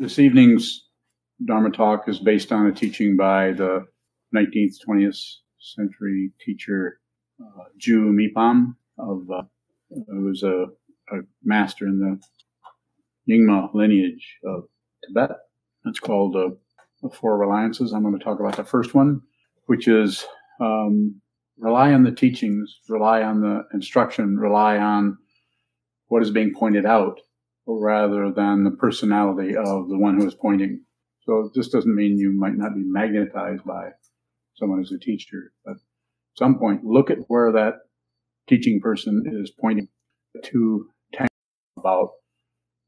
This evening's Dharma talk is based on a teaching by the 19th, 20th century teacher uh, Ju Mipam of uh, who was a, a, master in the Nyingma lineage of Tibet. It's called uh, the Four Reliances. I'm going to talk about the first one, which is um, rely on the teachings, rely on the instruction, rely on what is being pointed out rather than the personality of the one who is pointing. So this doesn't mean you might not be magnetized by someone as a teacher, but at some point, look at where that teaching person is pointing to about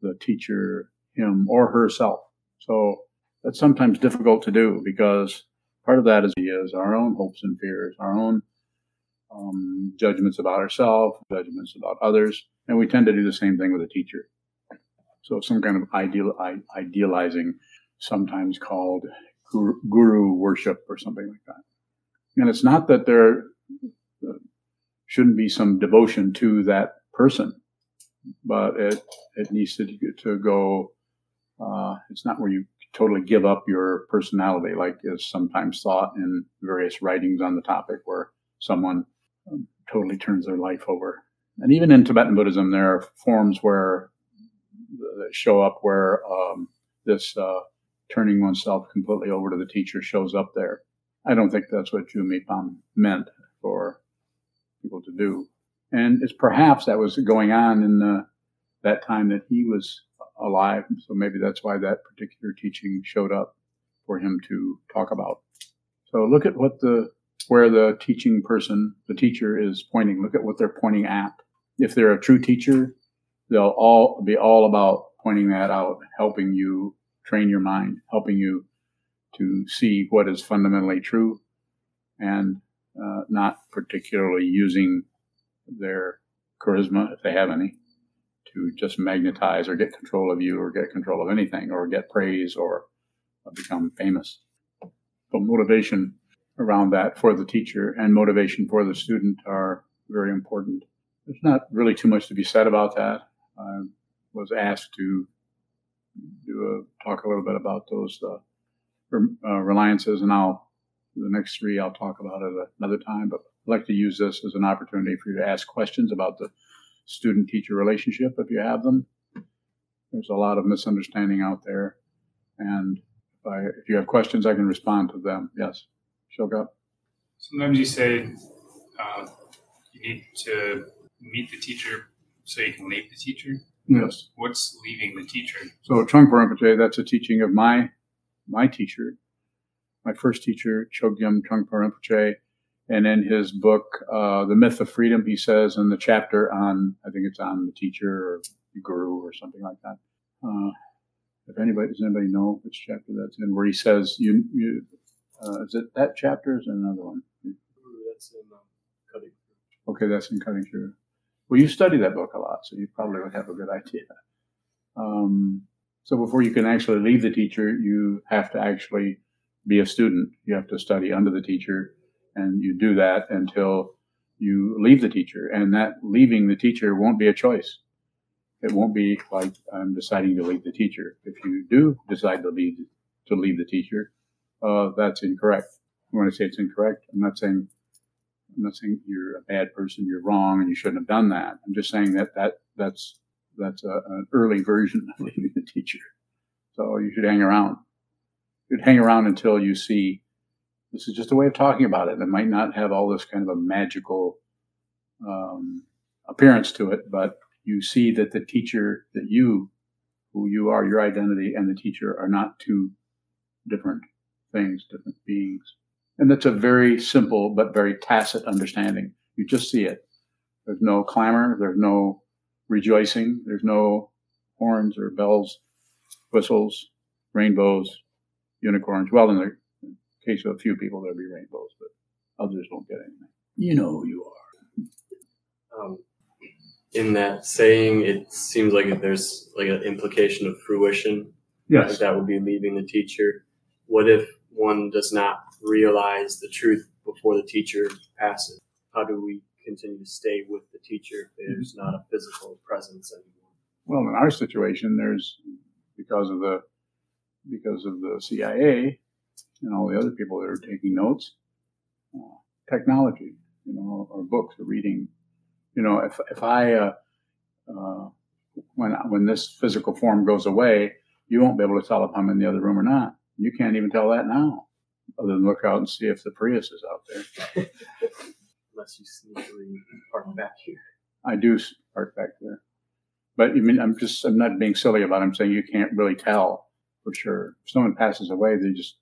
the teacher, him or herself. So that's sometimes difficult to do because part of that is, is our own hopes and fears, our own um, judgments about ourselves, judgments about others, and we tend to do the same thing with a teacher. So some kind of ideal, idealizing, sometimes called guru, worship or something like that. And it's not that there uh, shouldn't be some devotion to that person, but it it needs to to go. Uh, it's not where you totally give up your personality, like is sometimes thought in various writings on the topic, where someone um, totally turns their life over. And even in Tibetan Buddhism, there are forms where show up where um, this uh, turning oneself completely over to the teacher shows up there. I don't think that's what Ju Mipam meant for people to do. And it's perhaps that was going on in the, that time that he was alive. So maybe that's why that particular teaching showed up for him to talk about. So look at what the where the teaching person, the teacher is pointing. Look at what they're pointing at. If they're a true teacher, they'll all be all about pointing that out, helping you train your mind, helping you to see what is fundamentally true and uh, not particularly using their charisma, if they have any, to just magnetize or get control of you or get control of anything or get praise or become famous. But motivation around that for the teacher and motivation for the student are very important. There's not really too much to be said about that. I was asked to do a, talk a little bit about those uh, uh, reliances, and I'll the next three I'll talk about at another time. But I'd like to use this as an opportunity for you to ask questions about the student-teacher relationship if you have them. There's a lot of misunderstanding out there, and if, I, if you have questions, I can respond to them. Yes, Shoga. Sometimes you say uh, you need to meet the teacher so you can leave the teacher. Yes. What's leaving the teacher? So Trungpa Rinpoche, that's a teaching of my my teacher, my first teacher, Chogyam Trungpa Rinpoche. And in his book, uh, The Myth of Freedom, he says in the chapter on, I think it's on the teacher or the guru or something like that. Uh, if anybody, does anybody know which chapter that's in, where he says, you, you uh, is it that chapter or is it another one? That's in um, Cutting Okay, that's in Cutting Through. Well, you study that book a lot, so you probably would have a good idea. Um, so before you can actually leave the teacher, you have to actually be a student. You have to study under the teacher, and you do that until you leave the teacher. And that leaving the teacher won't be a choice. It won't be like I'm deciding to leave the teacher. If you do decide to leave to leave the teacher, uh, that's incorrect. When I say it's incorrect, I'm not saying I'm not saying you're a bad person, you're wrong, and you shouldn't have done that. I'm just saying that, that that's that's a, an early version of leaving the teacher. So you should hang around. You should hang around until you see this is just a way of talking about it. It might not have all this kind of a magical um, appearance to it, but you see that the teacher that you, who you are, your identity, and the teacher are not two different things, different beings. And that's a very simple but very tacit understanding. You just see it. There's no clamor, there's no rejoicing, there's no horns or bells, whistles, rainbows, unicorns. Well, in the case of a few people, there'll be rainbows, but others won't get anything. You know who you are. Um, in that saying, it seems like there's like an implication of fruition. Yes. Like that would be leaving the teacher. What if one does not realize the truth before the teacher passes? How do we continue to stay with the teacher if there's not a physical presence anymore? Well, in our situation, there's because of the because of the CIA and all the other people that are taking notes. Uh, technology, you know, or books or reading. You know, if if I uh, uh, when when this physical form goes away, you won't be able to tell if I'm in the other room or not. You can't even tell that now, other than look out and see if the Prius is out there. Unless you sneakily park back here. I do park back there, but I mean, I'm just I'm not being silly about. It. I'm saying you can't really tell for sure. If someone passes away, they just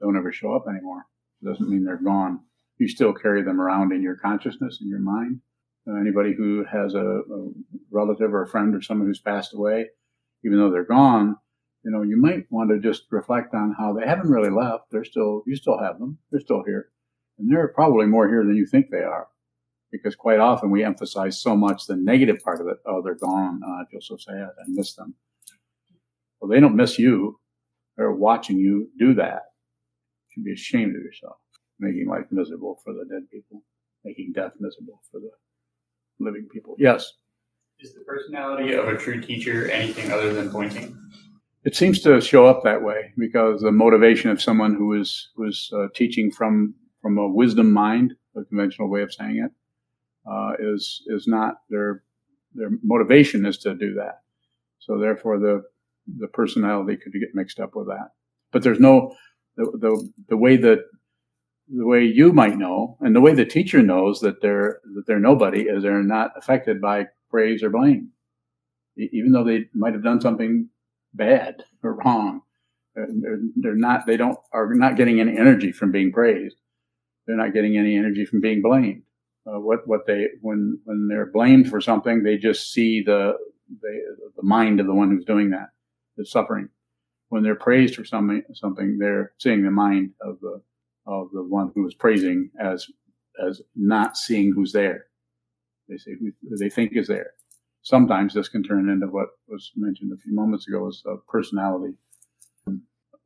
don't ever show up anymore. It doesn't mean they're gone. You still carry them around in your consciousness, in your mind. Uh, anybody who has a, a, relative or a friend or someone who's passed away, even though they're gone, you know, you might want to just reflect on how they haven't really left. They're still, you still have them. They're still here. And they're probably more here than you think they are. Because quite often we emphasize so much the negative part of it. Oh, they're gone. Oh, I feel so sad. I miss them. Well, they don't miss you. They're watching you do that. You should be ashamed of yourself, making life miserable for the dead people, making death miserable for the living people. Yes. Is the personality of a true teacher anything other than pointing? It seems to show up that way because the motivation of someone who is was uh, teaching from from a wisdom mind, a conventional way of saying it, uh, is is not their their motivation is to do that. So therefore, the the personality could get mixed up with that. But there's no the the, the way that the way you might know, and the way the teacher knows that they're that they're nobody is they're not affected by praise or blame, even though they might have done something bad or wrong. They're, they're not they don't are not getting any energy from being praised. They're not getting any energy from being blamed. Uh, what what they when when they're blamed for something, they just see the the, the mind of the one who's doing that, the suffering. When they're praised for something, something they're seeing the mind of the of the one who is praising as as not seeing who's there. They say who they think is there. Sometimes this can turn into what was mentioned a few moments ago as a personality.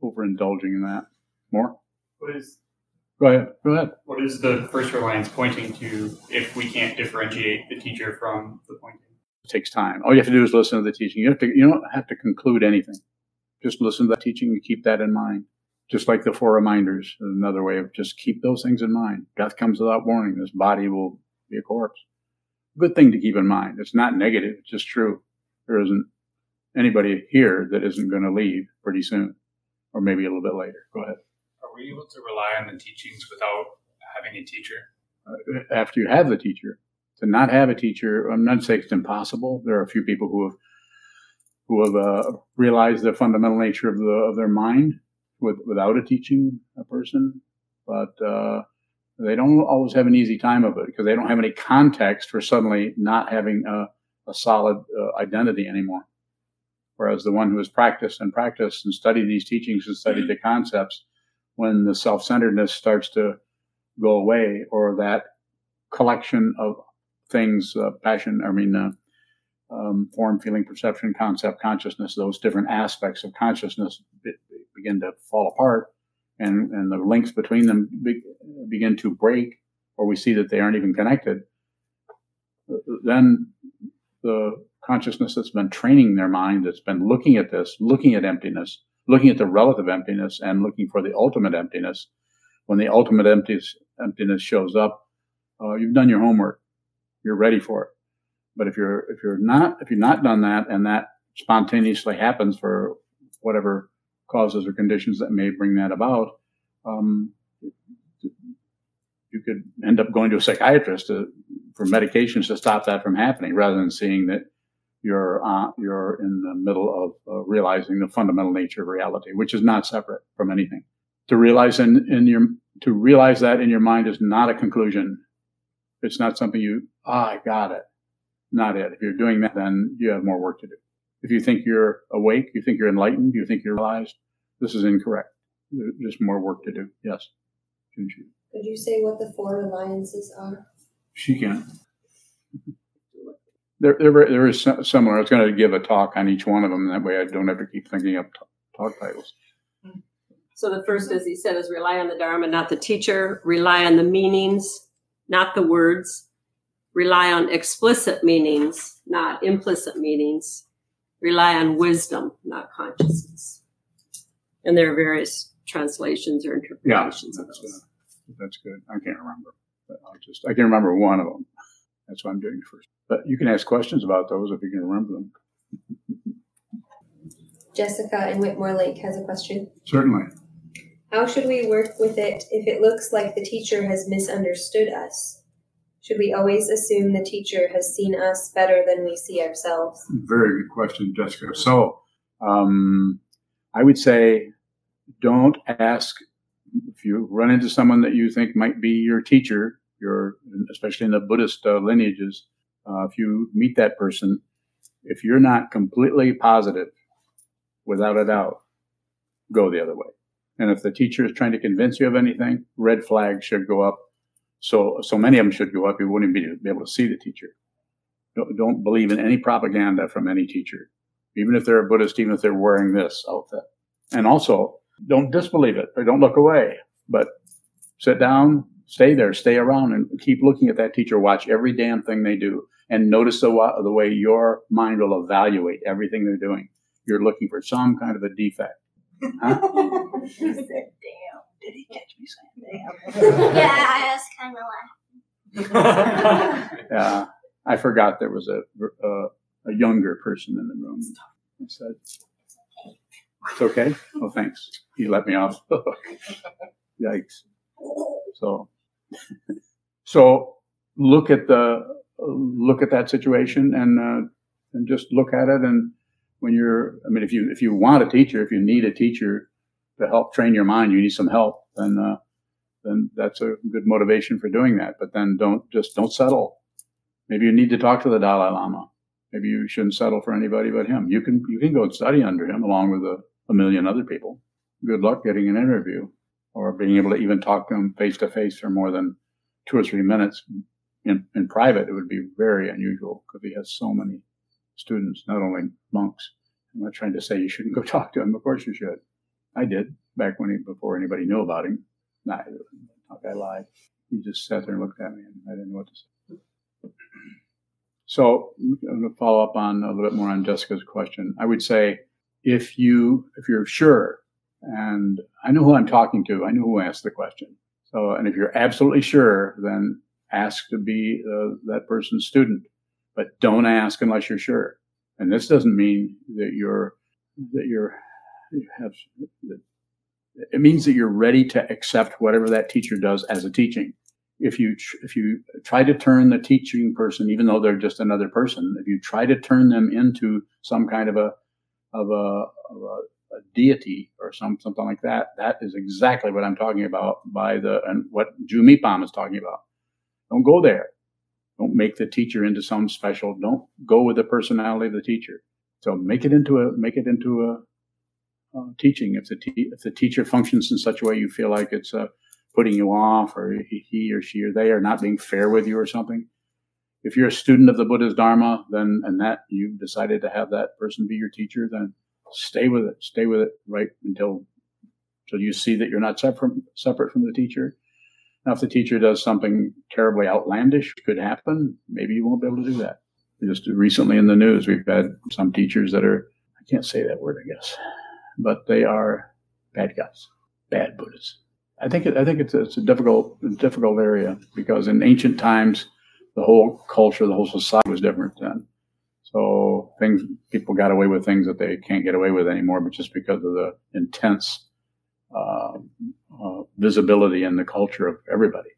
Overindulging in that. More? What is Go ahead. Go ahead. What is the first reliance pointing to if we can't differentiate the teacher from the pointing? It takes time. All you have to do is listen to the teaching. You have to you don't have to conclude anything. Just listen to the teaching and keep that in mind just like the four reminders, another way of just keep those things in mind. Death comes without warning. This body will be a corpse. Good thing to keep in mind. It's not negative. It's just true. There isn't anybody here that isn't going to leave pretty soon, or maybe a little bit later. Go ahead. Are we able to rely on the teachings without having a teacher? Uh, after you have the teacher, to not have a teacher, I'm not saying it's impossible. There are a few people who have who have uh, realized the fundamental nature of the of their mind with, without a teaching a person, but uh, they don't always have an easy time of it because they don't have any context for suddenly not having a, a solid uh, identity anymore. Whereas the one who has practiced and practiced and studied these teachings and studied the concepts, when the self-centeredness starts to go away or that collection of things, uh, passion, I mean, uh, um, form, feeling, perception, concept, consciousness, those different aspects of consciousness begin to fall apart and, and the links between them be, begin to break or we see that they aren't even connected, then the consciousness that's been training their mind, that's been looking at this, looking at emptiness, looking at the relative emptiness and looking for the ultimate emptiness, when the ultimate emptiness, emptiness shows up, uh, you've done your homework. You're ready for it. But if you're if you're not if you've not done that and that spontaneously happens for whatever causes or conditions that may bring that about, um, you could end up going to a psychiatrist to, for medications to stop that from happening, rather than seeing that you're uh, you're in the middle of uh, realizing the fundamental nature of reality, which is not separate from anything. To realize in, in your to realize that in your mind is not a conclusion. It's not something you ah I got it. Not it. If you're doing that, then you have more work to do. If you think you're awake, you think you're enlightened, you think you're realized, this is incorrect. There's more work to do. Yes. Could you say what the four reliances are? She can. They're, they're, very, similar. I was going to give a talk on each one of them. That way I don't have to keep thinking up talk titles. So the first, as he said, is rely on the Dharma, not the teacher. Rely on the meanings, not the words. Rely on explicit meanings, not implicit meanings rely on wisdom, not consciousness. And there are various translations or Yeah, interpretations of that's, those. uh, that's good. I can't remember. But I'll just, I can remember one of them. That's what I'm doing first. But you can ask questions about those if you can remember them. Jessica in Whitmore Lake has a question. Certainly. How should we work with it if it looks like the teacher has misunderstood us? Should we always assume the teacher has seen us better than we see ourselves? Very good question, Jessica. So, um, I would say don't ask if you run into someone that you think might be your teacher, your especially in the Buddhist uh, lineages. Uh, if you meet that person, if you're not completely positive, without a doubt, go the other way. And if the teacher is trying to convince you of anything, red flags should go up. So, so many of them should go up. You wouldn't be, be able to see the teacher. Don't, don't believe in any propaganda from any teacher, even if they're a Buddhist, even if they're wearing this outfit. And also, don't disbelieve it or don't look away, but sit down, stay there, stay around, and keep looking at that teacher. Watch every damn thing they do, and notice the the way your mind will evaluate everything they're doing. You're looking for some kind of a defect. Huh? Damn. Did he catch me saying damn? yeah, I was kind of laughing. Yeah, I forgot there was a a, a younger person in the room. I said, "It's okay." Oh, thanks. You let me off. the hook. Yikes. So, so look at the look at that situation and uh, and just look at it. And when you're, I mean, if you if you want a teacher, if you need a teacher to help train your mind, you need some help. Then uh, then that's a good motivation for doing that. But then don't just don't settle. Maybe you need to talk to the Dalai Lama. Maybe you shouldn't settle for anybody but him. You can you can go and study under him along with a, a million other people. Good luck getting an interview or being able to even talk to him face to face for more than two or three minutes in, in private. It would be very unusual because he has so many students, not only monks. I'm not trying to say you shouldn't go talk to him. Of course you should. I did back when he before anybody knew about him. Nah, I lied. He just sat there and looked at me, and I didn't know what to say. So I'm going to follow up on a little bit more on Jessica's question. I would say if you if you're sure, and I know who I'm talking to, I know who asked the question. So, and if you're absolutely sure, then ask to be uh, that person's student, but don't ask unless you're sure. And this doesn't mean that you're that you're you have it means that you're ready to accept whatever that teacher does as a teaching. If you if you try to turn the teaching person, even though they're just another person, if you try to turn them into some kind of a of a, of a, a deity or some something like that, that is exactly what I'm talking about by the and what Ju Mipam is talking about. Don't go there. Don't make the teacher into some special. Don't go with the personality of the teacher. So make it into a make it into a uh, teaching. If the te- if the teacher functions in such a way you feel like it's uh, putting you off, or he, or she or they are not being fair with you or something. If you're a student of the Buddha's Dharma, then and that you've decided to have that person be your teacher, then stay with it. Stay with it right until until you see that you're not separate separate from the teacher. Now, if the teacher does something terribly outlandish, could happen. Maybe you won't be able to do that. Just recently in the news, we've had some teachers that are I can't say that word, I guess but they are bad guys, bad Buddhists. I think it, I think it's a, it's a difficult difficult area because in ancient times the whole culture, the whole society was different then. So things people got away with things that they can't get away with anymore, but just because of the intense uh, uh, visibility in the culture of everybody.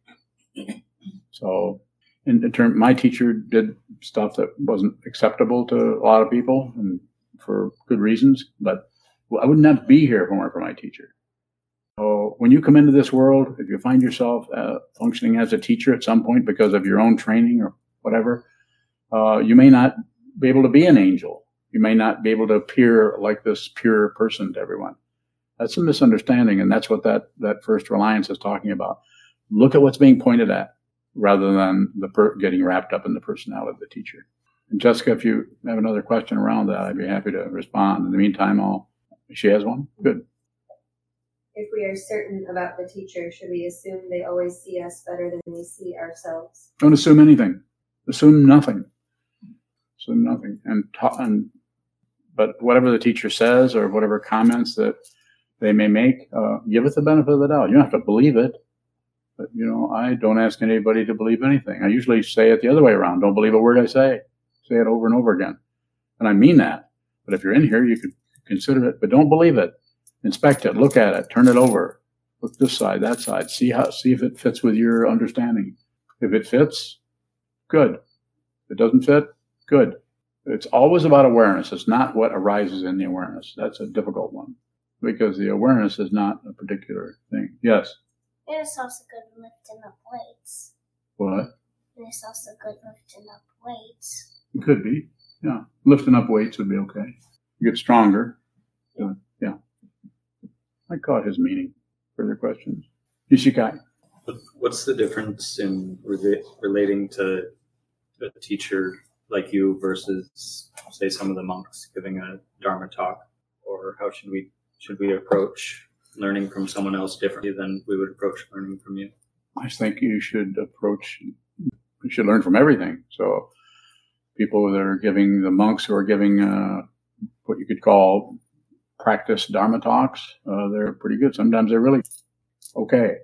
So, in, in term, my teacher did stuff that wasn't acceptable to a lot of people, and for good reasons, but I would not be here if it weren't for my teacher. So when you come into this world, if you find yourself uh, functioning as a teacher at some point because of your own training or whatever, uh, you may not be able to be an angel. You may not be able to appear like this pure person to everyone. That's a misunderstanding, and that's what that that first reliance is talking about. Look at what's being pointed at, rather than the per- getting wrapped up in the personality of the teacher. And Jessica, if you have another question around that, I'd be happy to respond. In the meantime, I'll she has one? Good. If we are certain about the teacher, should we assume they always see us better than we see ourselves? Don't assume anything. Assume nothing. Assume nothing. And, ta- and but whatever the teacher says or whatever comments that they may make, uh, give it the benefit of the doubt. You don't have to believe it. But, you know, I don't ask anybody to believe anything. I usually say it the other way around. Don't believe a word I say. Say it over and over again. And I mean that. But if you're in here, you could consider it, but don't believe it. Inspect it, look at it, turn it over, look this side, that side, see how, see if it fits with your understanding. If it fits, good. If it doesn't fit, good. It's always about awareness. It's not what arises in the awareness. That's a difficult one because the awareness is not a particular thing. Yes. It is also good lifting up weights. What? It is also good lifting up weights. It could be. Yeah. Lifting up weights would be okay. You get stronger. So, yeah. I caught his meaning. Further questions? Ishikai. What's the difference in rela- relating to a teacher like you versus, say, some of the monks giving a Dharma talk? Or how should we should we approach learning from someone else differently than we would approach learning from you? I think you should approach, you should learn from everything. So people that are giving, the monks who are giving uh, what you could call practice Dharma talks, uh, they're pretty good. Sometimes they're really okay,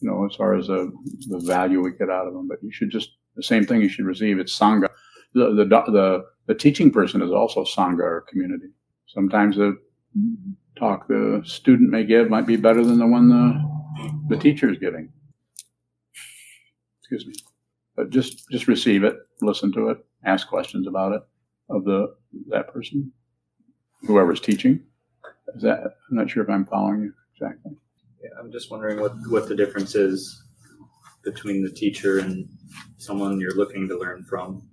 you know, as far as the, the value we get out of them. But you should just, the same thing you should receive. It's Sangha. The, the, the, the teaching person is also Sangha or community. Sometimes the talk the student may give might be better than the one the, the teacher is giving. Excuse me. But just, just receive it, listen to it, ask questions about it of the, that person, whoever's teaching. Is that, I'm not sure if I'm following you exactly. Yeah, I'm just wondering what, what the difference is between the teacher and someone you're looking to learn from,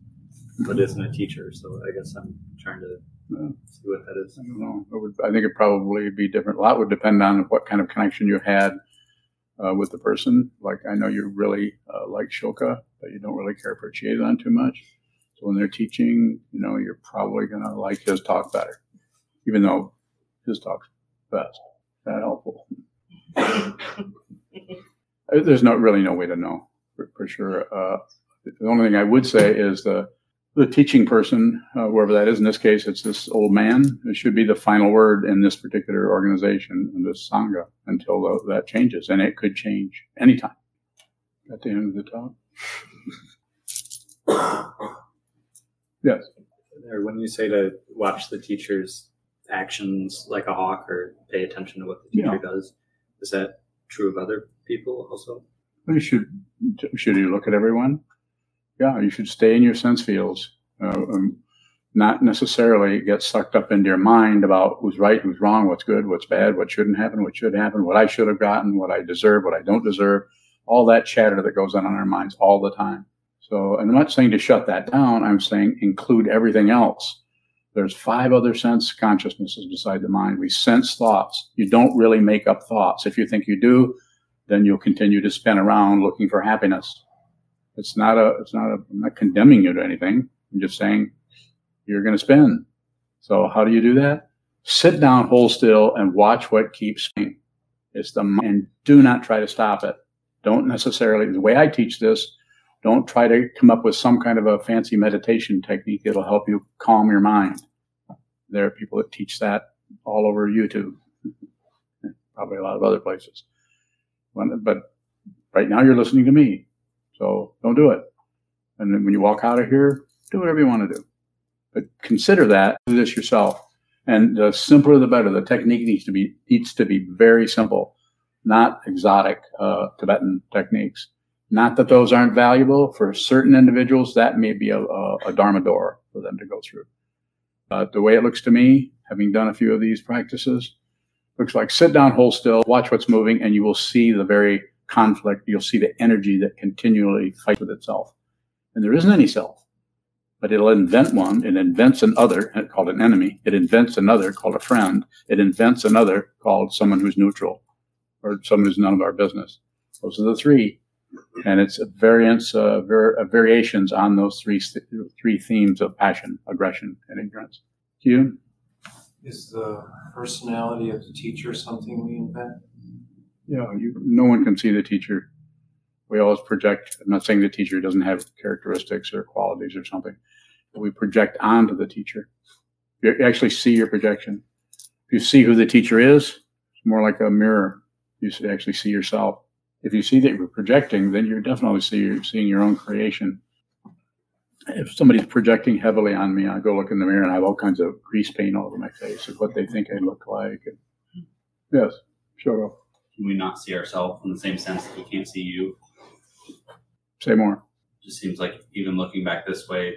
but isn't a teacher. So I guess I'm trying to see what that is. I don't know. It would, I think it'd probably be different. A lot would depend on what kind of connection you had uh, with the person. Like I know you really uh, like Shoka, but you don't really care for Chiazan too much. So when they're teaching, you know, you're probably gonna like his talk better, even though his talk's best. That helpful. Uh, There's not really no way to know for, for sure. Uh, the only thing I would say is the the teaching person, uh, whoever that is, in this case, it's this old man. It should be the final word in this particular organization, in this sangha, until tho- that changes, and it could change anytime. At the end of the talk. yes. When you say to watch the teacher's actions like a hawk or pay attention to what the teacher does, is that true of other people also? You should should you look at everyone? Yeah, you should stay in your sense fields, uh, um, not necessarily get sucked up into your mind about who's right, who's wrong, what's good, what's bad, what shouldn't happen, what should happen, what I should have gotten, what I deserve, what I don't deserve. All that chatter that goes on in our minds all the time. So, and I'm not saying to shut that down. I'm saying include everything else. There's five other sense consciousnesses beside the mind. We sense thoughts. You don't really make up thoughts. If you think you do, then you'll continue to spin around looking for happiness. It's not a, it's not a, I'm not condemning you to anything. I'm just saying you're going to spin. So how do you do that? Sit down, hold still, and watch what keeps spinning. It's the, and do not try to stop it. Don't necessarily, the way I teach this, don't try to come up with some kind of a fancy meditation technique that'll help you calm your mind. There are people that teach that all over YouTube, probably a lot of other places. But right now you're listening to me, so don't do it. And when you walk out of here, do whatever you want to do. But consider that, do this yourself. And the simpler the better. The technique needs to be needs to be very simple, not exotic uh, Tibetan techniques. Not that those aren't valuable for certain individuals. That may be a, a, a dharma door for them to go through. But the way it looks to me, having done a few of these practices, looks like sit down, hold still, watch what's moving, and you will see the very conflict. You'll see the energy that continually fights with itself. And there isn't any self, but it'll invent one. It invents another eh, called an enemy. It invents another called a friend. It invents another called someone who's neutral or someone who's none of our business. Those are the three. And it's a variance, uh, var- uh, variations on those three, three themes of passion, aggression, and ignorance. Q. Is the personality of the teacher something we invent? Yeah, you, no one can see the teacher. We always project. I'm not saying the teacher doesn't have characteristics or qualities or something, but we project onto the teacher. You actually see your projection. If you see who the teacher is, It's more like a mirror. You actually see yourself. If you see that you're projecting, then you're definitely see, seeing your own creation. If somebody's projecting heavily on me, I go look in the mirror and I have all kinds of grease paint all over my face of what they think I look like. And, yes, sure. Can we not see ourselves in the same sense that we can't see you? Say more. Just seems like even looking back this way,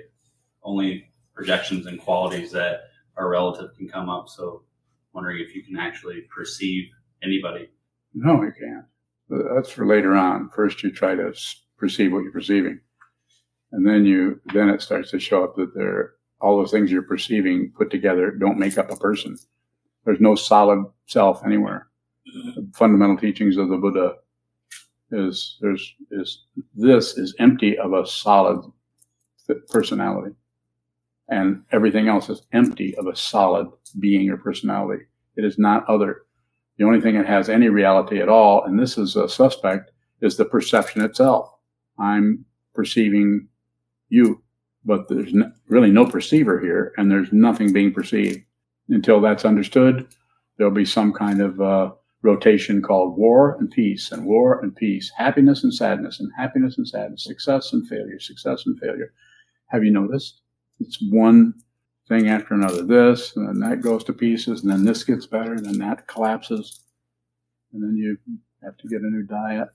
only projections and qualities that are relative can come up. So, wondering if you can actually perceive anybody. No, you can't. That's for later on. First, you try to perceive what you're perceiving, and then you then it starts to show up that there all those things you're perceiving put together don't make up a person. There's no solid self anywhere. The mm-hmm. fundamental teachings of the Buddha is there's is this is empty of a solid personality, and everything else is empty of a solid being or personality. It is not other. The only thing that has any reality at all, and this is a suspect, is the perception itself. I'm perceiving you, but there's really no perceiver here, and there's nothing being perceived. Until that's understood, there'll be some kind of uh, rotation called war and peace, and war and peace, happiness and sadness, and happiness and sadness, success and failure, success and failure. Have you noticed? It's one thing after another. This, and then that goes to pieces, and then this gets better, and then that collapses, and then you have to get a new diet.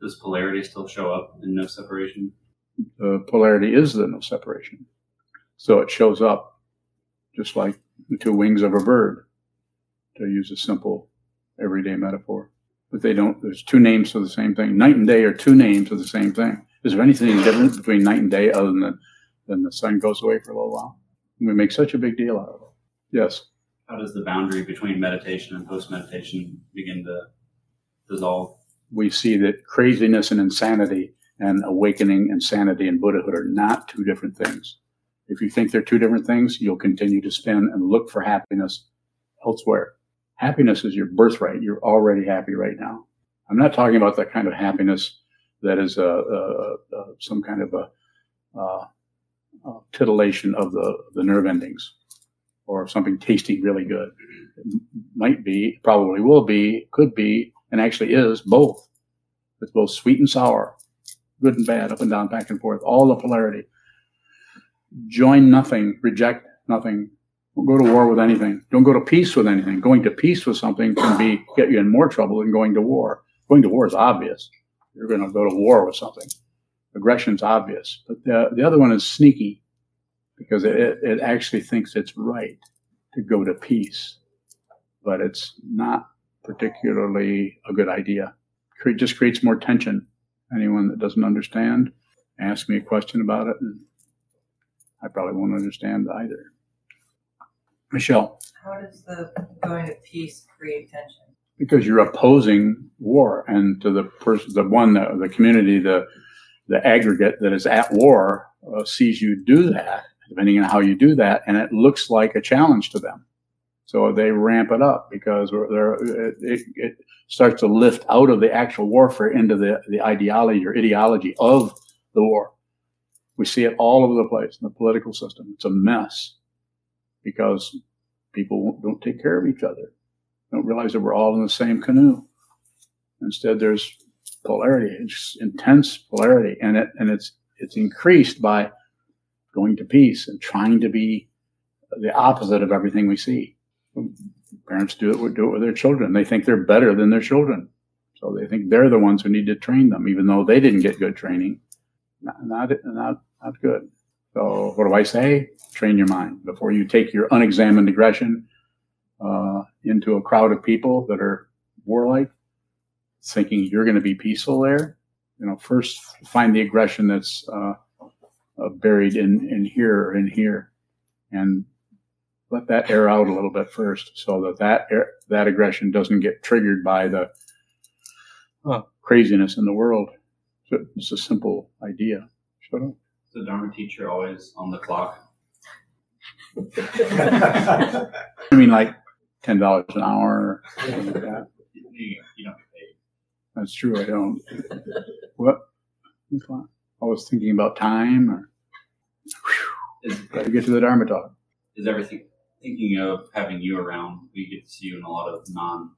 Does polarity still show up in no separation? The polarity is the no separation, so it shows up just like the two wings of a bird, to use a simple everyday metaphor. But they don't. There's two names for the same thing. Night and day are two names of the same thing. Is there anything different between night and day other than the, than the sun goes away for a little while? We make such a big deal out of it. Yes. How does the boundary between meditation and post meditation begin to dissolve? we see that craziness and insanity and awakening and sanity and Buddhahood are not two different things. If you think they're two different things, you'll continue to spin and look for happiness elsewhere. Happiness is your birthright. You're already happy right now. I'm not talking about that kind of happiness that is a, a, a some kind of a, uh, uh, titillation of the, the nerve endings or something tasting really good. It might be, probably will be, could be, and actually is both. It's both sweet and sour, good and bad, up and down, back and forth, all the polarity. Join nothing, reject nothing. Don't go to war with anything. Don't go to peace with anything. Going to peace with something can be get you in more trouble than going to war. Going to war is obvious. You're going to go to war with something. Aggression's obvious, but the the other one is sneaky because it, it actually thinks it's right to go to peace, but it's not particularly a good idea. It just creates more tension. Anyone that doesn't understand, ask me a question about it, and I probably won't understand either. Michelle, How does the going to peace create tension? because you're opposing war, and to the person, the one, the, the community, the the aggregate that is at war uh, sees you do that, depending on how you do that, and it looks like a challenge to them. So they ramp it up because it, it starts to lift out of the actual warfare into the, the ideology or ideology of the war. We see it all over the place in the political system. It's a mess because people don't take care of each other, don't realize that we're all in the same canoe. Instead, there's polarity, it's intense polarity, and it and it's it's increased by going to peace and trying to be the opposite of everything we see. Parents do it, do it with their children. They think they're better than their children. So they think they're the ones who need to train them, even though they didn't get good training. Not, not, not, not good. So what do I say? Train your mind before you take your unexamined aggression uh, into a crowd of people that are warlike, thinking you're going to be peaceful there. You know, first find the aggression that's uh, uh, buried in in here or in here, and let that air out a little bit first, so that that air, that aggression doesn't get triggered by the uh, craziness in the world. So it's a simple idea. Shut up. The Dharma teacher always on the clock? I mean, like ten dollars an hour, or something like that. You, you paid. That's true. I don't. What? I was thinking about time, or Is, got to get to the Dharma talk. is everything thinking of having you around, we get to see you in a lot of non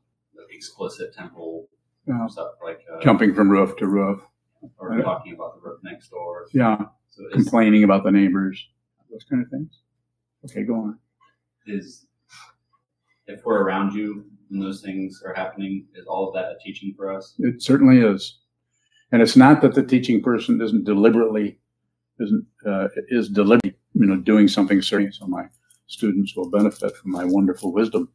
explicit temple Yeah. stuff like uh, Jumping from roof to roof. or talking about the roof next door. Yeah. So Complaining about the neighbors. Those kind of things. Okay, go on. is if we're around you when those things are happening, is all of that a teaching for us? It certainly is. And it's not that the teaching person isn't deliberately, isn't, uh, is deliberately, you know, doing something certain so my students will benefit from my wonderful wisdom.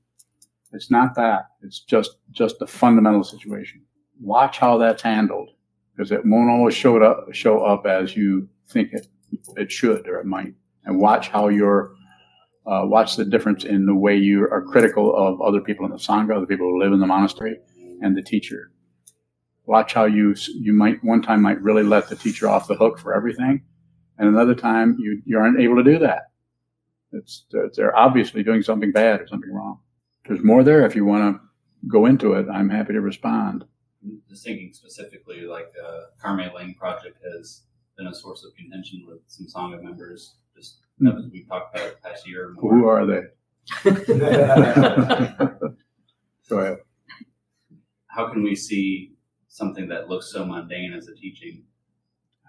It's not that. It's just, just the fundamental situation. Watch how that's handled because it won't always show up, show up as you think it, it should or it might. And watch how you're, uh, watch the difference in the way you are critical of other people in the Sangha, other people who live in the monastery, and the teacher. Watch how you you might one time might really let the teacher off the hook for everything and another time you you aren't able to do that. It's they're obviously doing something bad or something wrong. There's more there if you want to go into it. I'm happy to respond. Just thinking specifically, like the Carme Lane project has been a source of contention with some Sangha members. We talked about the past year. who are they go ahead How can we see something that looks so mundane as a teaching?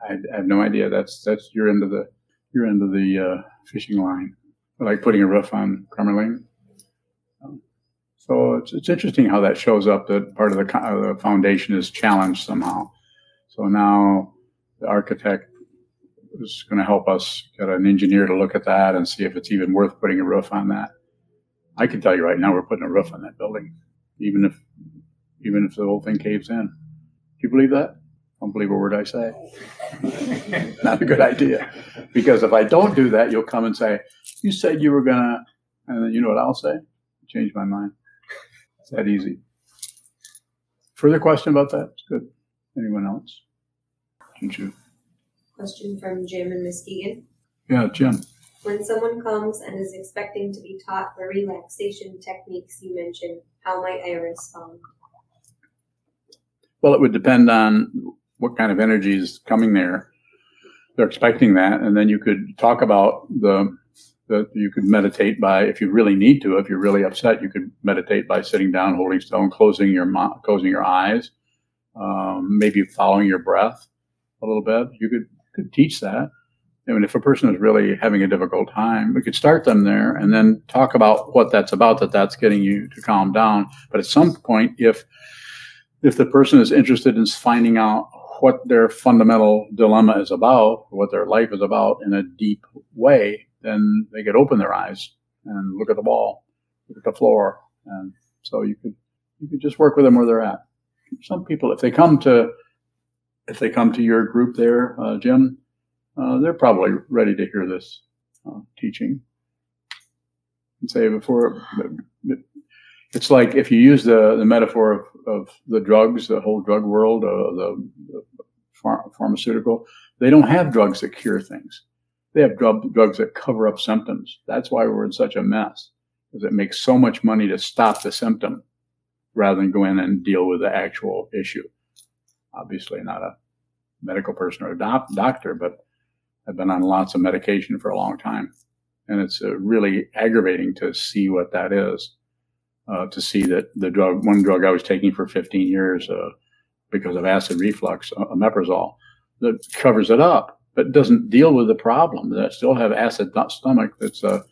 I, I have no idea that's that's your end of the your end of the uh, fishing line like putting a roof on Carmen Lane. Um, So it's, it's interesting how that shows up that part of the, uh, the foundation is challenged somehow. So now the architect is going to help us get an engineer to look at that and see if it's even worth putting a roof on that. I can tell you right now, we're putting a roof on that building, even if even if the whole thing caves in. Do you believe that? Don't believe a word I say. Not a good idea, because if I don't do that, you'll come and say, "You said you were gonna," and then you know what I'll say? Change my mind. It's that easy. Further question about that? It's good. Anyone else? Didn't you? Question from Jim and Miss Keegan. Yeah, Jim. When someone comes and is expecting to be taught the relaxation techniques you mentioned, how might I respond? Well, it would depend on what kind of energy is coming there. They're expecting that, and then you could talk about the that you could meditate by if you really need to. If you're really upset, you could meditate by sitting down, holding still, and closing your closing your eyes, um, maybe following your breath a little bit. You could could teach that. I mean, if a person is really having a difficult time, we could start them there and then talk about what that's about. That that's getting you to calm down. But at some point, if if the person is interested in finding out what their fundamental dilemma is about, what their life is about in a deep way, then they could open their eyes and look at the wall, look at the floor, and so you could you could just work with them where they're at. Some people, if they come to if they come to your group there, uh, Jim, uh, they're probably ready to hear this uh, teaching. And say before, it's like if you use the, the metaphor of, of the drugs, the whole drug world, uh, the, the phar- pharmaceutical, they don't have drugs that cure things. They have drug, drugs that cover up symptoms. That's why we're in such a mess, because it makes so much money to stop the symptom rather than go in and deal with the actual issue. Obviously, not a medical person or a doc- doctor, but I've been on lots of medication for a long time. And it's uh, really aggravating to see what that is. Uh, to see that the drug, one drug I was taking for 15 years uh, because of acid reflux, uh, omeprazole, that covers it up, but doesn't deal with the problem. That still have acid stomach. That's a,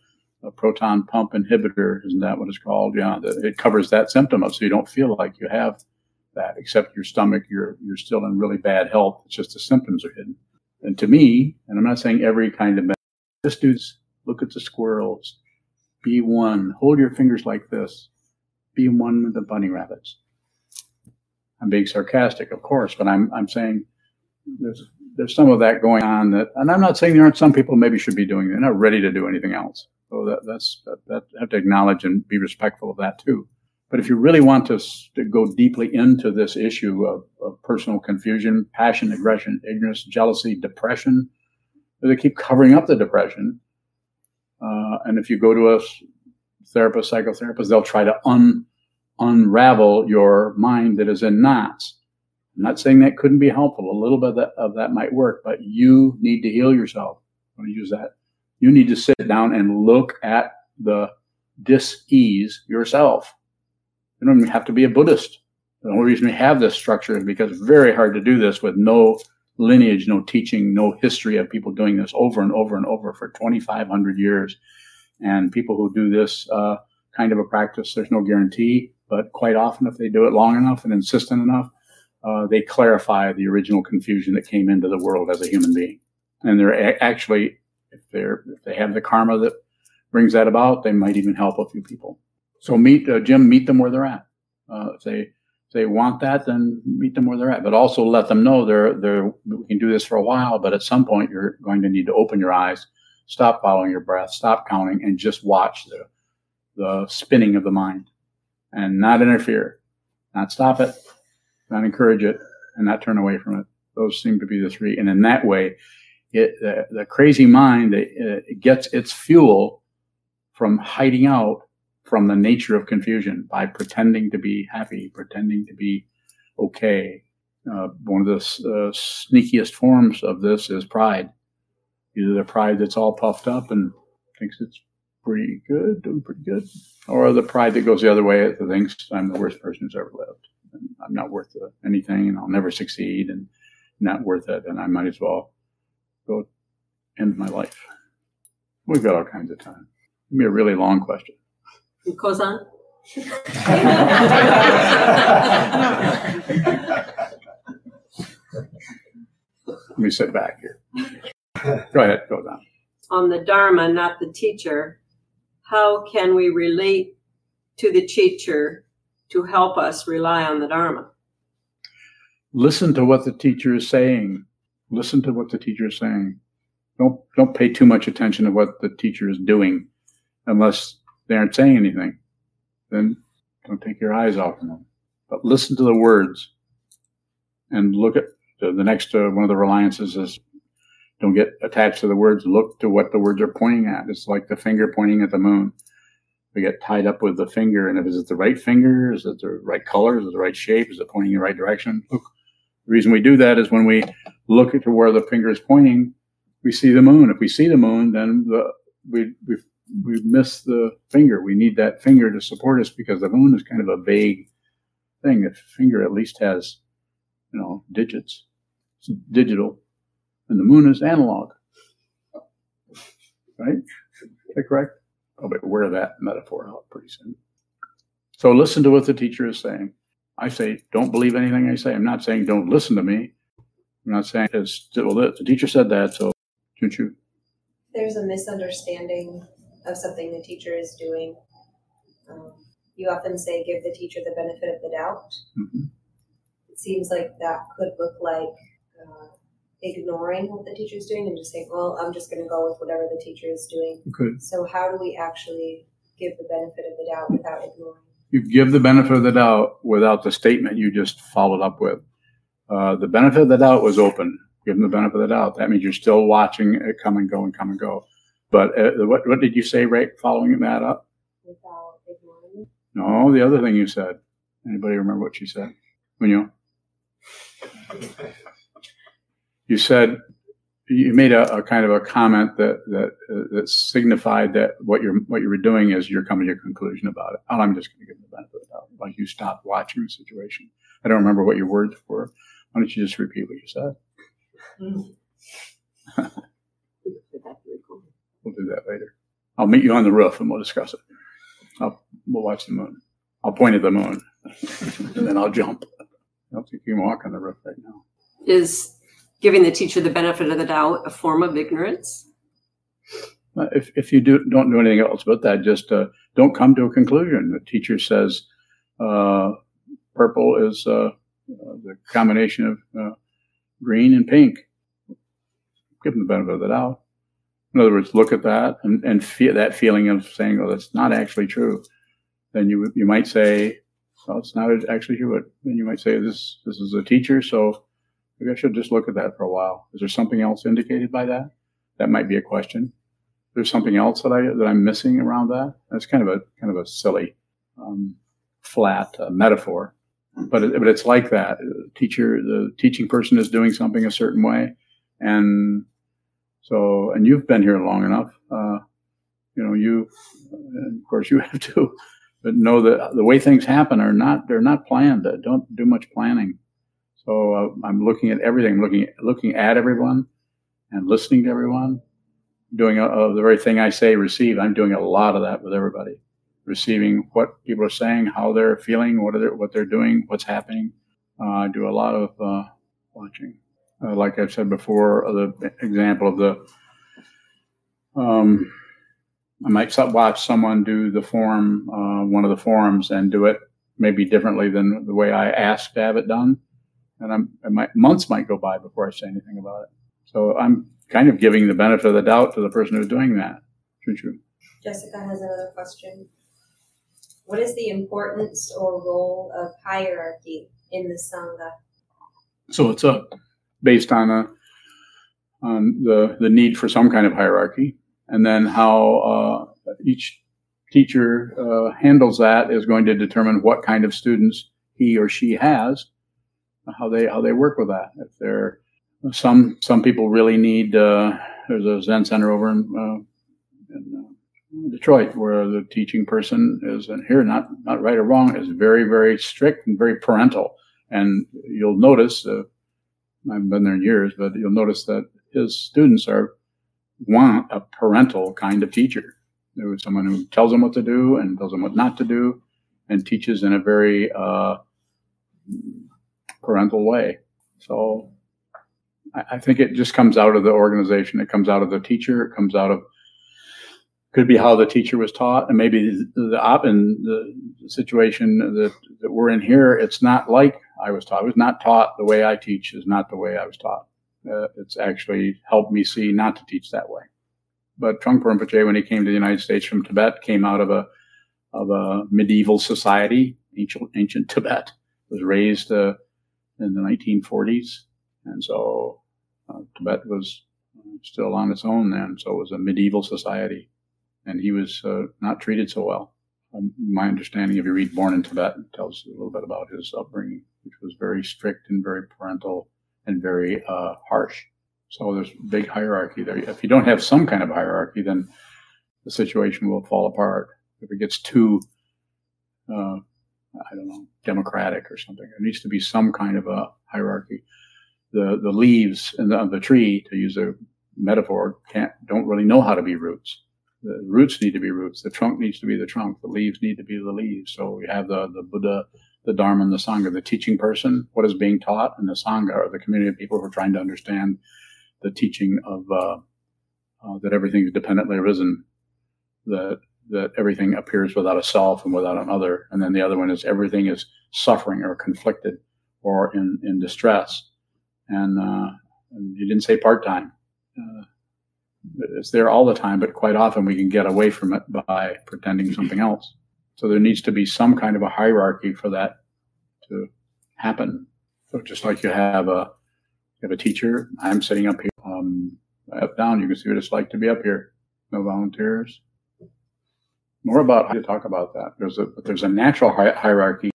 a proton pump inhibitor, isn't that what it's called? Yeah, that it covers that symptom up, so you don't feel like you have that. Except your stomach, you're you're still in really bad health. It's just the symptoms are hidden. And to me, and I'm not saying every kind of medicine, just do look at the squirrels. Be one. Hold your fingers like this. Be one with the bunny rabbits. I'm being sarcastic, of course, but I'm I'm saying there's there's some of that going on that, and I'm not saying there aren't some people maybe should be doing. They're not ready to do anything else. So that that's that, that have to acknowledge and be respectful of that too. But if you really want to, to go deeply into this issue of, of personal confusion, passion, aggression, ignorance, jealousy, depression, they keep covering up the depression. Uh, and if you go to a therapist, psychotherapist, they'll try to un, unravel your mind that is in knots. I'm not saying that couldn't be helpful. A little bit of that, of that might work, but you need to heal yourself. I'm going to use that. You need to sit down and look at the dis-ease yourself. You don't even have to be a Buddhist. The only reason we have this structure is because it's very hard to do this with no lineage, no teaching, no history of people doing this over and over and over for 2,500 years. And people who do this uh, kind of a practice, there's no guarantee, but quite often, if they do it long enough and insistent enough, uh, they clarify the original confusion that came into the world as a human being. And they're a- actually, if they're if they have the karma that brings that about, they might even help a few people. So meet uh, Jim, meet them where they're at. Uh, if they if they want that, then meet them where they're at. But also let them know they're they're we can do this for a while, but at some point you're going to need to open your eyes, stop following your breath, stop counting, and just watch the the spinning of the mind, and not interfere, not stop it, not encourage it, and not turn away from it. Those seem to be the three. And in that way, it the, the crazy mind it, gets its fuel from hiding out from the nature of confusion by pretending to be happy, pretending to be okay. Uh, one of the uh, sneakiest forms of this is pride. Either the pride that's all puffed up and thinks it's pretty good, doing pretty good, or the pride that goes the other way that thinks I'm the worst person who's ever lived. And I'm not worth anything and I'll never succeed and not worth it and I might as well go end my life. We've got all kinds of time. It'll be a really long question. On. Let me sit back here. Go ahead, go down. on the Dharma, not the teacher, how can we relate to the teacher to help us rely on the Dharma? Listen to what the teacher is saying. Listen to what the teacher is saying. Don't don't pay too much attention to what the teacher is doing, unless they aren't saying anything. Then don't take your eyes off them. But listen to the words, and look at the, the next uh, one of the reliances is don't get attached to the words. Look to what the words are pointing at. It's like the finger pointing at the moon. We get tied up with the finger, and if is it the right finger? Is it the right color? Is it the right shape? Is it pointing in the right direction? Look. The reason we do that is when we look at where the finger is pointing, we see the moon. If we see the moon, then the, we we we miss the finger. We need that finger to support us because the moon is kind of a vague thing. The finger at least has, you know, digits. It's digital and the moon is analog. Right? Is that correct? I'll wear that metaphor out pretty soon. So listen to what the teacher is saying. I say, don't believe anything I say. I'm not saying don't listen to me. I'm not saying well, the, the teacher said that, so don't you? There's a misunderstanding of something the teacher is doing. Um, you often say, give the teacher the benefit of the doubt. hmm It seems like that could look like uh, ignoring what the teacher is doing and just saying, well, I'm just going to go with whatever the teacher is doing. Good. So, how do we actually give the benefit of the doubt without ignoring? You give the benefit of the doubt without the statement you just followed up with. Uh, the benefit of the doubt was open. Give them the benefit of the doubt. That means you're still watching it come and go and come and go. But uh, what, what did you say right following that up? Without ignoring? No, the other thing you said. Anybody remember what she said? When you you said you made a, a kind of a comment that that uh, that signified that what you're what you were doing is you're coming to a conclusion about it. And I'm just going to give them the benefit of the doubt, like you stopped watching the situation. I don't remember what your words were. Why don't you just repeat what you said? We'll do that later. I'll meet you on the roof and we'll discuss it. I'll, we'll watch the moon. I'll point at the moon and then I'll jump. I don't think you can walk on the roof right now. Is giving the teacher the benefit of the doubt a form of ignorance? Uh, If, if you do, don't do anything else but that, just uh, don't come to a conclusion. The teacher says uh, purple is uh, uh, the combination of uh, green and pink. Give them the benefit of the doubt. In other words, look at that and, and feel that feeling of saying, "Oh, that's not actually true." Then you you might say, "Well, it's not actually true." But then you might say, "This this is a teacher, so maybe I should just look at that for a while." Is there something else indicated by that? That might be a question there's something else that I that I'm missing around that. That's kind of a kind of a silly, um, flat uh, metaphor, but it, but it's like that. The teacher, the teaching person is doing something a certain way, and so and you've been here long enough. Uh, You know, you, of course, you have to, but know that the way things happen are not they're not planned. Uh, Don't do much planning. So uh, I'm looking at everything, looking looking at everyone, and listening to everyone. Doing uh, uh, the very thing I say, receive. I'm doing a lot of that with everybody, receiving what people are saying, how they're feeling, what are they, what they're doing, what's happening. Uh, I do a lot of uh, watching. Uh, like I've said before, the example of the um, I might watch someone do the form, uh, one of the forms, and do it maybe differently than the way I asked to have it done, and I'm I might, months might go by before I say anything about it. So I'm kind of giving the benefit of the doubt to the person who's doing that. Shouldn't you? Jessica has another question. What is the importance or role of hierarchy in the Sangha? So it's a based on a on the the need for some kind of hierarchy, and then how uh, each teacher uh, handles that is going to determine what kind of students he or she has, how they how they work with that. If they're some some people really need. Uh, there's a Zen center over in, uh, in uh, Detroit where the teaching person is, and here not not right or wrong, is very very strict and very parental. And you'll notice, uh, I haven't been there in years, but you'll notice that his students are want a parental kind of teacher. There was someone who tells them what to do and tells them what not to do, and teaches in a very uh, parental way. So I, I think it just comes out of the organization. It comes out of the teacher. It comes out of could be how the teacher was taught, and maybe the, op in the situation that, that we're in here. It's not like I was taught. I was not taught the way I teach is not the way I was taught. Uh, it's actually helped me see not to teach that way. But Trungpa Rinpoche, when he came to the United States from Tibet, came out of a of a medieval society, ancient ancient Tibet, was raised uh, in the 1940s, and so uh, Tibet was still on its own then. So it was a medieval society, and he was uh, not treated so well. Um, my understanding, if you read Born in Tibet, it tells a little bit about his upbringing, which was very strict and very parental and very uh, harsh. So there's big hierarchy there. If you don't have some kind of hierarchy, then the situation will fall apart. If it gets too, uh, I don't know, democratic or something, there needs to be some kind of a hierarchy. The the leaves the, the tree, to use a metaphor, can't don't really know how to be roots. The roots need to be roots. The trunk needs to be the trunk. The leaves need to be the leaves. So we have the the Buddha the Dharma and the Sangha, the teaching person, what is being taught, and the Sangha are the community of people who are trying to understand the teaching of uh, uh, that everything is dependently arisen, that that everything appears without a self and without an other, and then the other one is everything is suffering or conflicted or in, in distress, and, uh, and you didn't say part time. Uh, it's there all the time, but quite often we can get away from it by pretending something else. So there needs to be some kind of a hierarchy for that to happen. So just like you have a you have a teacher, I'm sitting up here, um, up down. You can see what it's like to be up here. No volunteers. More about how to talk about that. There's a there's a natural hi- hierarchy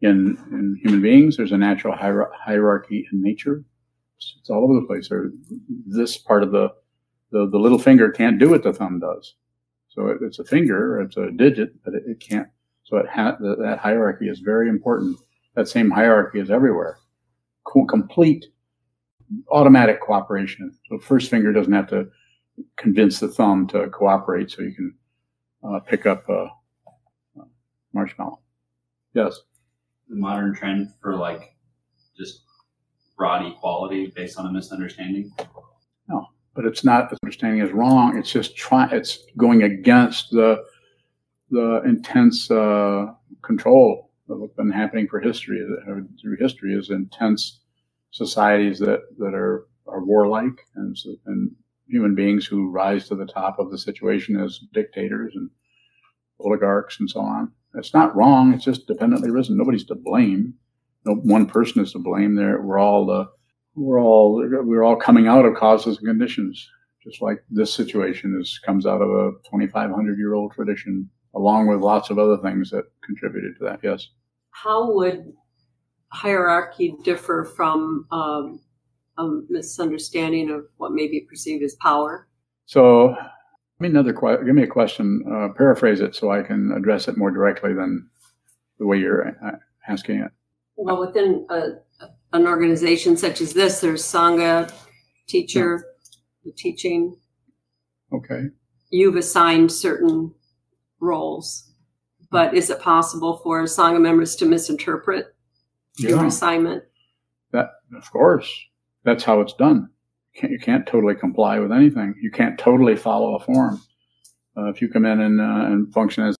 in in human beings. There's a natural hier- hierarchy in nature. It's, it's all over the place. There, this part of the, the the little finger can't do what the thumb does. So it, it's a finger, it's a digit, but it, it can't. So it ha- that hierarchy is very important. That same hierarchy is everywhere. Co- complete automatic cooperation. So first finger doesn't have to convince the thumb to cooperate, so you can uh, pick up a, a marshmallow. Yes. The modern trend for like just broad equality based on a misunderstanding. But it's not understanding is wrong. It's just try. It's going against the the intense uh, control of what's been happening for history uh, through history is intense societies that that are are warlike and and human beings who rise to the top of the situation as dictators and oligarchs and so on. It's not wrong. It's just dependently risen. Nobody's to blame. No one person is to blame. There, we're all the we're all we're all coming out of causes and conditions, just like this situation is comes out of a 2,500 year old tradition, along with lots of other things that contributed to that. Yes. How would hierarchy differ from um, a misunderstanding of what may be perceived as power? So me another que- give me a question. Uh, paraphrase it so I can address it more directly than the way you're uh, asking it. Well, within a, an organization such as this, there's Sangha, teacher, the teaching. Okay. You've assigned certain roles, but is it possible for Sangha members to misinterpret your Yeah. assignment? That of course. That's how it's done. You can't, you can't totally comply with anything. You can't totally follow a form. Uh, if you come in and, uh, and function as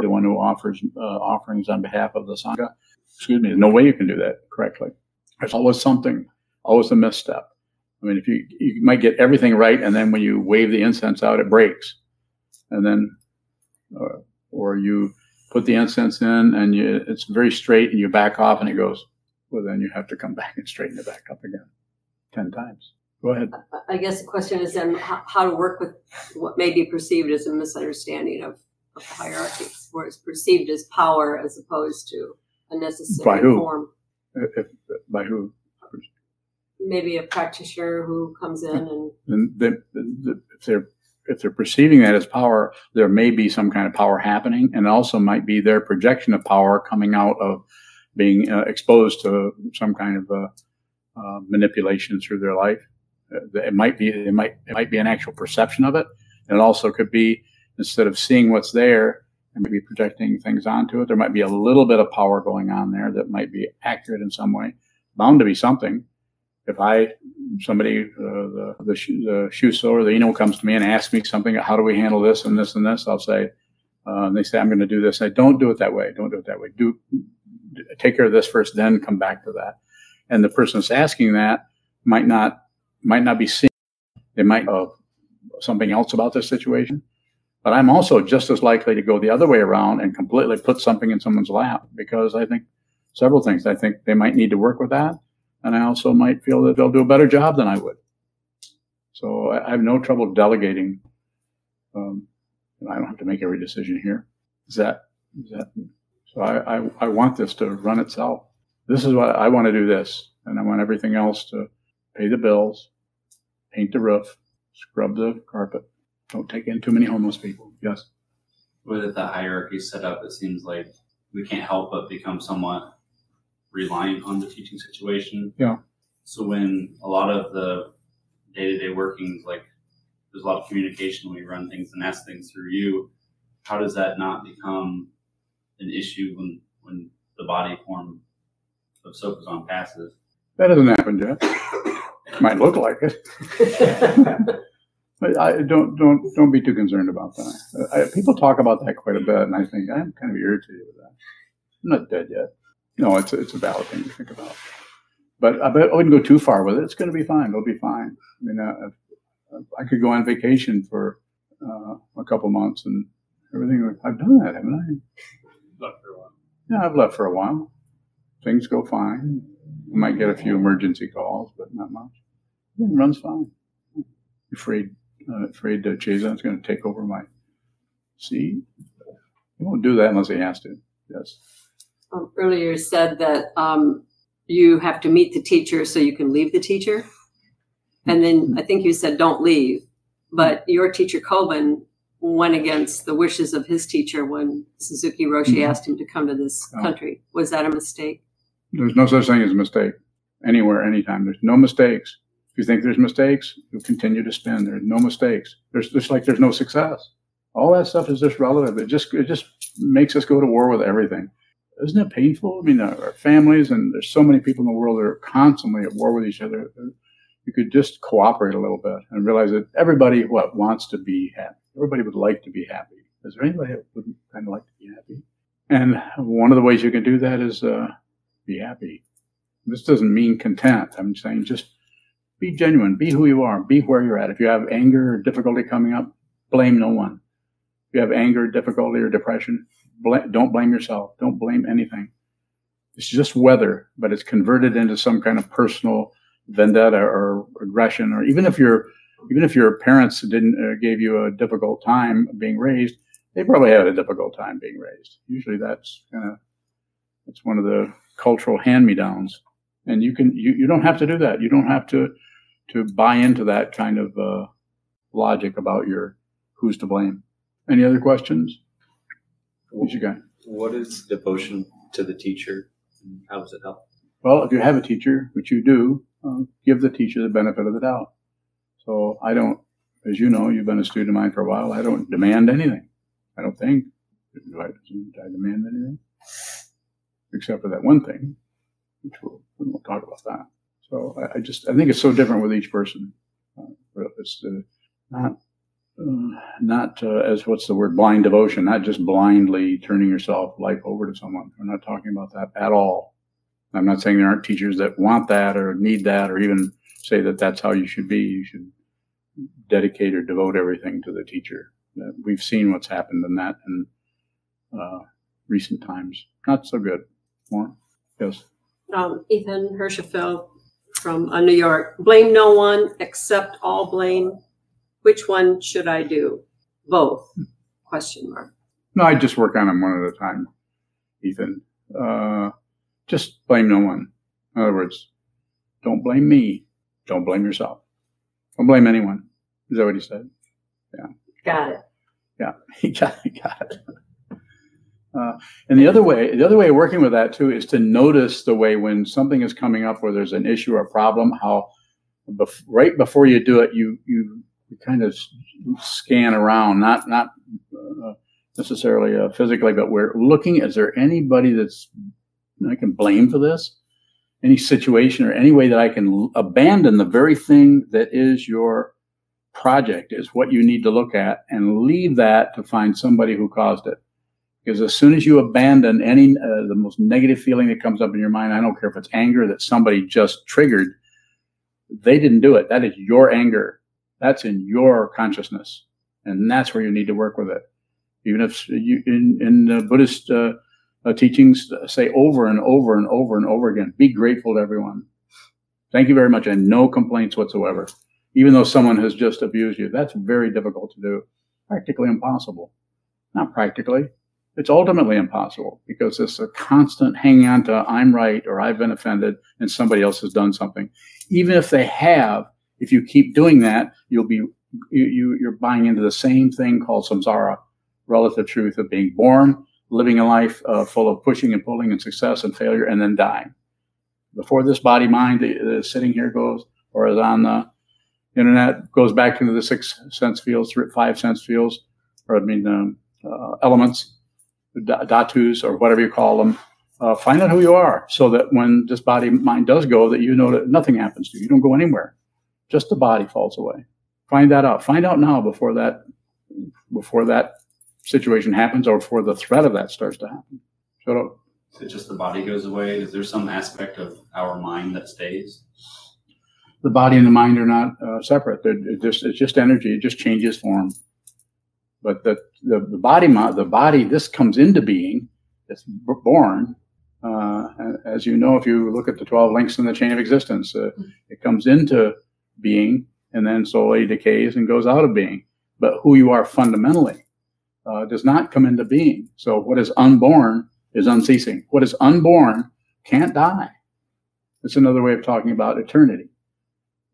the one who offers uh, offerings on behalf of the sangha, excuse me, there's no way you can do that correctly. There's always something, always a misstep. I mean, if you you might get everything right, and then when you wave the incense out, it breaks, and then, uh, or you put the incense in and you, it's very straight, and you back off, and it goes. Well, then you have to come back and straighten it back up again, ten times. Go ahead. I guess the question is then how, how to work with what may be perceived as a misunderstanding of, of the hierarchy, where it's perceived as power as opposed to a necessary By who? form. If, by who? Maybe a practitioner who comes in and And the, the, if they're if they're perceiving that as power, there may be some kind of power happening, and also might be their projection of power coming out of being uh, exposed to some kind of uh, uh, manipulation through their life. Uh, it might be it might it might be an actual perception of it, and it also could be instead of seeing what's there and maybe projecting things onto it, there might be a little bit of power going on there that might be accurate in some way. Bound to be something. If I somebody uh, the the, shoe, the sewer, the Ino comes to me and asks me something, how do we handle this and this and this? I'll say, uh, and they say I'm going to do this. I don't do it that way. Don't do it that way. Do take care of this first, then come back to that. And the person that's asking that might not might not be seeing. They might know something else about this situation. But I'm also just as likely to go the other way around and completely put something in someone's lap because I think several things. I think they might need to work with that. And I also might feel that they'll do a better job than I would. So I, have no trouble delegating. Um, I don't have to make every decision here. Is that, is that, so I, I, I want this to run itself. This is what I want to do this. And I want everything else to pay the bills, paint the roof, scrub the carpet. Don't take in too many homeless people. Yes. With the hierarchy set up, it seems like we can't help but become somewhat reliant on the teaching situation. Yeah. So when a lot of the day-to-day workings, like there's a lot of communication we run things and ask things through you, how does that not become an issue when when the body form of Sokuzan passes? That hasn't happened yet. Might look like it. But I don't don't don't be too concerned about that. I, people talk about that quite a bit, and I think I'm kind of irritated with that. I'm not dead yet. No, it's a, it's a valid thing to think about. But I bet I wouldn't go too far with it. It's going to be fine. It'll be fine. I mean, uh, if- I could go on vacation for uh, a couple months and everything. I've done that, haven't I? Left for a while. Yeah, I've left for a while. Things go fine. I might get a few emergency calls, but not much. Everything runs fine. Afraid, uh, afraid that Chazon's going to take over my seat. He won't do that unless he has to. Yes. um, earlier said that um, you have to meet the teacher so you can leave the teacher. And then I think you said don't leave. But your teacher, Kobun, went against the wishes of his teacher when Suzuki Roshi Mhm. asked him to come to this Oh. country. Was that a mistake? There's no such thing as a mistake anywhere, anytime. There's no mistakes. If you think there's mistakes, you continue to spin. There's no mistakes. There's just like there's no success. All that stuff is just relative. It just it just makes us go to war with everything. Isn't it painful? I mean, our our families and there's so many people in the world that are constantly at war with each other. You could just cooperate a little bit and realize that everybody what wants to be happy. Everybody would like to be happy. Is there anybody that wouldn't kind of like to be happy? And one of the ways you can do that is uh, be happy. This doesn't mean content. I'm saying just be genuine, be who you are, be where you're at. If you have anger or difficulty coming up, blame no one. If you have anger, difficulty, or depression, bl- don't blame yourself. Don't blame anything. It's just weather, but it's converted into some kind of personal vendetta or aggression, or even if your even if your parents didn't uh, gave you a difficult time being raised, they probably had a difficult time being raised. Usually, that's kind of that's one of the cultural hand-me-downs, and you can you, you don't have to do that. You don't have to to buy into that kind of uh, logic about your who's to blame. Any other questions? What you got? What is devotion to the teacher? and How does it help? Well, if you have a teacher, which you do, uh, give the teacher the benefit of the doubt. So I don't, as you know, you've been a student of mine for a while. I don't demand anything. I don't think. Do I, do I demand anything? Except for that one thing, which we'll, we won't talk about that. So I, I just, I think it's so different with each person. Uh, it's uh, not, uh, not as what's the word, blind devotion, not just blindly turning yourself life over to someone. We're not talking about that at all. I'm not saying there aren't teachers that want that or need that or even say that that's how you should be. You should dedicate or devote everything to the teacher. Uh, We've seen what's happened in that in uh, recent times. Not so good. More? Yes. Um, Ethan Hirschfeld from uh, New York. Blame no one, accept all blame. Which one should I do? Both? Question mark. No, I just work on them one at a time, Ethan. Uh, just blame no one. In other words, don't blame me. Don't blame yourself. Don't blame anyone. Is that what he said? Yeah. Got it. Yeah, he got, got it. Uh, and the other way, the other way of working with that too is to notice the way when something is coming up where there's an issue or a problem, how bef- right before you do it, you you, kind of scan around, not not uh, necessarily uh, physically, but we're looking. Is there anybody that's I can blame for this? Any situation or any way that I can l- abandon the very thing that is your project is what you need to look at and leave that to find somebody who caused it. Because as soon as you abandon any uh, the most negative feeling that comes up in your mind, I don't care if it's anger that somebody just triggered, they didn't do it. That is your anger. That's in your consciousness, and that's where you need to work with it. Even if you in in the Buddhist uh, uh, teachings say over and over and over and over again, be grateful to everyone. Thank you very much, and no complaints whatsoever. Even though someone has just abused you, that's very difficult to do. Practically impossible. Not practically. It's ultimately impossible because it's a constant hanging on to I'm right or I've been offended and somebody else has done something. Even if they have, if you keep doing that, you'll be you, you you're buying into the same thing called samsara, relative truth of being born, living a life uh, full of pushing and pulling and success and failure, and then dying. Before this body mind sitting here goes or is on the internet goes back into the six sense fields, five sense fields, or I mean um, uh, elements, da- dhatus or whatever you call them. Uh, find out who you are, so that when this body mind does go, that you know that nothing happens to you. You don't go anywhere. Just the body falls away. Find that out. Find out now before that before that situation happens, or before the threat of that starts to happen. So Is it just the body goes away? Is there some aspect of our mind that stays? the body and the mind are not uh, separate. They're just it's just energy. It just changes form. But the the, the body the body this comes into being. It's b- born. Uh, as you know, if you look at the twelve links in the chain of existence, uh, it comes into being and then slowly decays and goes out of being. But who you are fundamentally uh, does not come into being. So what is unborn is unceasing. What is unborn can't die. It's another way of talking about eternity.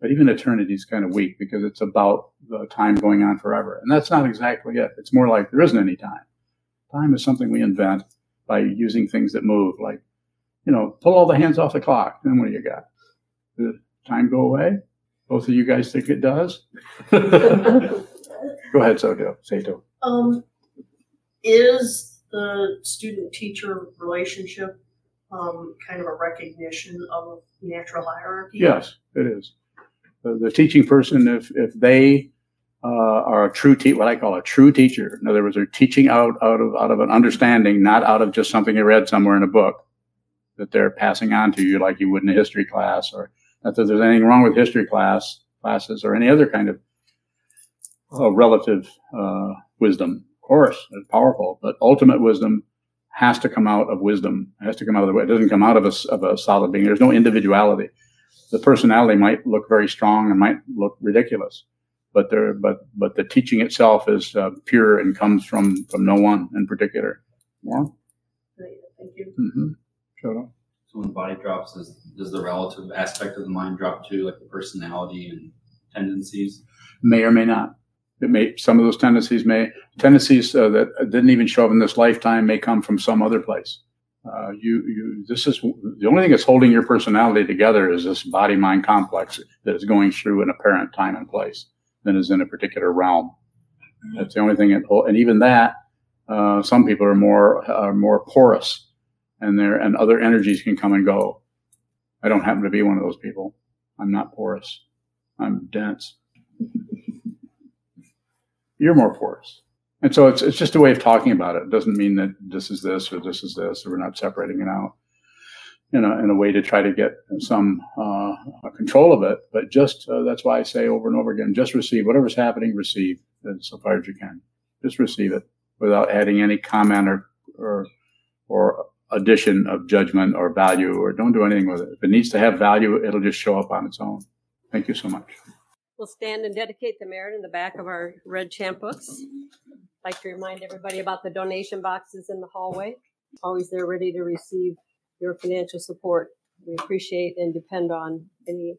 But even eternity is kind of weak because it's about the time going on forever. And that's not exactly it. It's more like there isn't any time. Time is something we invent by using things that move, like, you know, pull all the hands off the clock. Then what do you got? Does time go away? Both of you guys think it does? go ahead, Sato. Sato. Um, is the student teacher relationship um, kind of a recognition of natural hierarchy? Yes, it is. The, teaching person, if, if they uh, are a true te- what I call a true teacher, in other words, they're teaching out, out of out of an understanding, not out of just something you read somewhere in a book that they're passing on to you like you would in a history class, or not that there's anything wrong with history class classes or any other kind of uh, relative uh, wisdom. Of course, it's powerful, but ultimate wisdom has to come out of wisdom. It has to come out of the way. It doesn't come out of a, of a solid being. There's no individuality. The personality might look very strong and might look ridiculous, but there, but but the teaching itself is uh, pure and comes from from no one in particular. Yeah. Thank you. Mm-hmm. Shut. So when the body drops, does, does the relative aspect of the mind drop too, like the personality and tendencies? May or may not. It may some of those tendencies may tendencies uh, that didn't even show up in this lifetime may come from some other place. Uh, you, you, this is the only thing that's holding your personality together is this body mind complex that is going through an apparent time and place that is in a particular realm. That's the only thing that, and even that, uh, some people are more are more porous, and there and other energies can come and go. I don't happen to be one of those people. I'm not porous. I'm dense. You're more porous. And so it's, it's just a way of talking about it. It doesn't mean that this is this or this is this, or we're not separating it out in a, in a way to try to get some uh, control of it. But just uh, that's why I say over and over again just receive whatever's happening, receive so far as you can. Just receive it without adding any comment or, or, or addition of judgment or value, or don't do anything with it. If it needs to have value, it'll just show up on its own. Thank you so much. We'll stand and dedicate the merit in the back of our red champ books. Like to remind everybody about the donation boxes in the hallway. Always there ready to receive your financial support. We appreciate and depend on any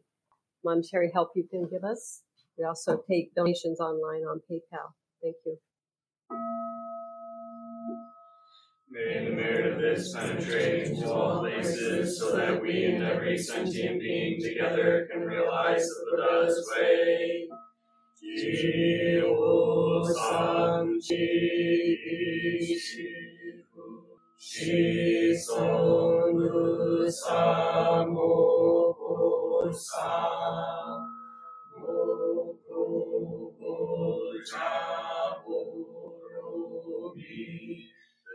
monetary help you can give us. We also take donations online on PayPal. Thank you. May the merit of this penetrate into all places so that we and every sentient being together can realize the Buddha's way.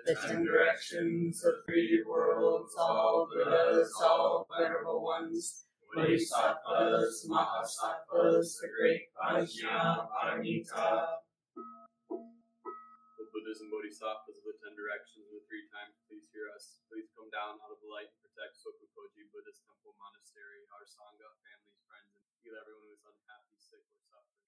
The ten directions of three worlds, all Buddhas, all venerable ones, Bodhisattvas, Mahasattvas, the great Vajraparamita. The Buddhas and Bodhisattvas of the ten directions of the three times, please hear us. Please come down out of the light and protect Sokukoji Buddhist Temple Monastery, our Sangha, families, friends, and heal everyone who is unhappy, sick, or suffering.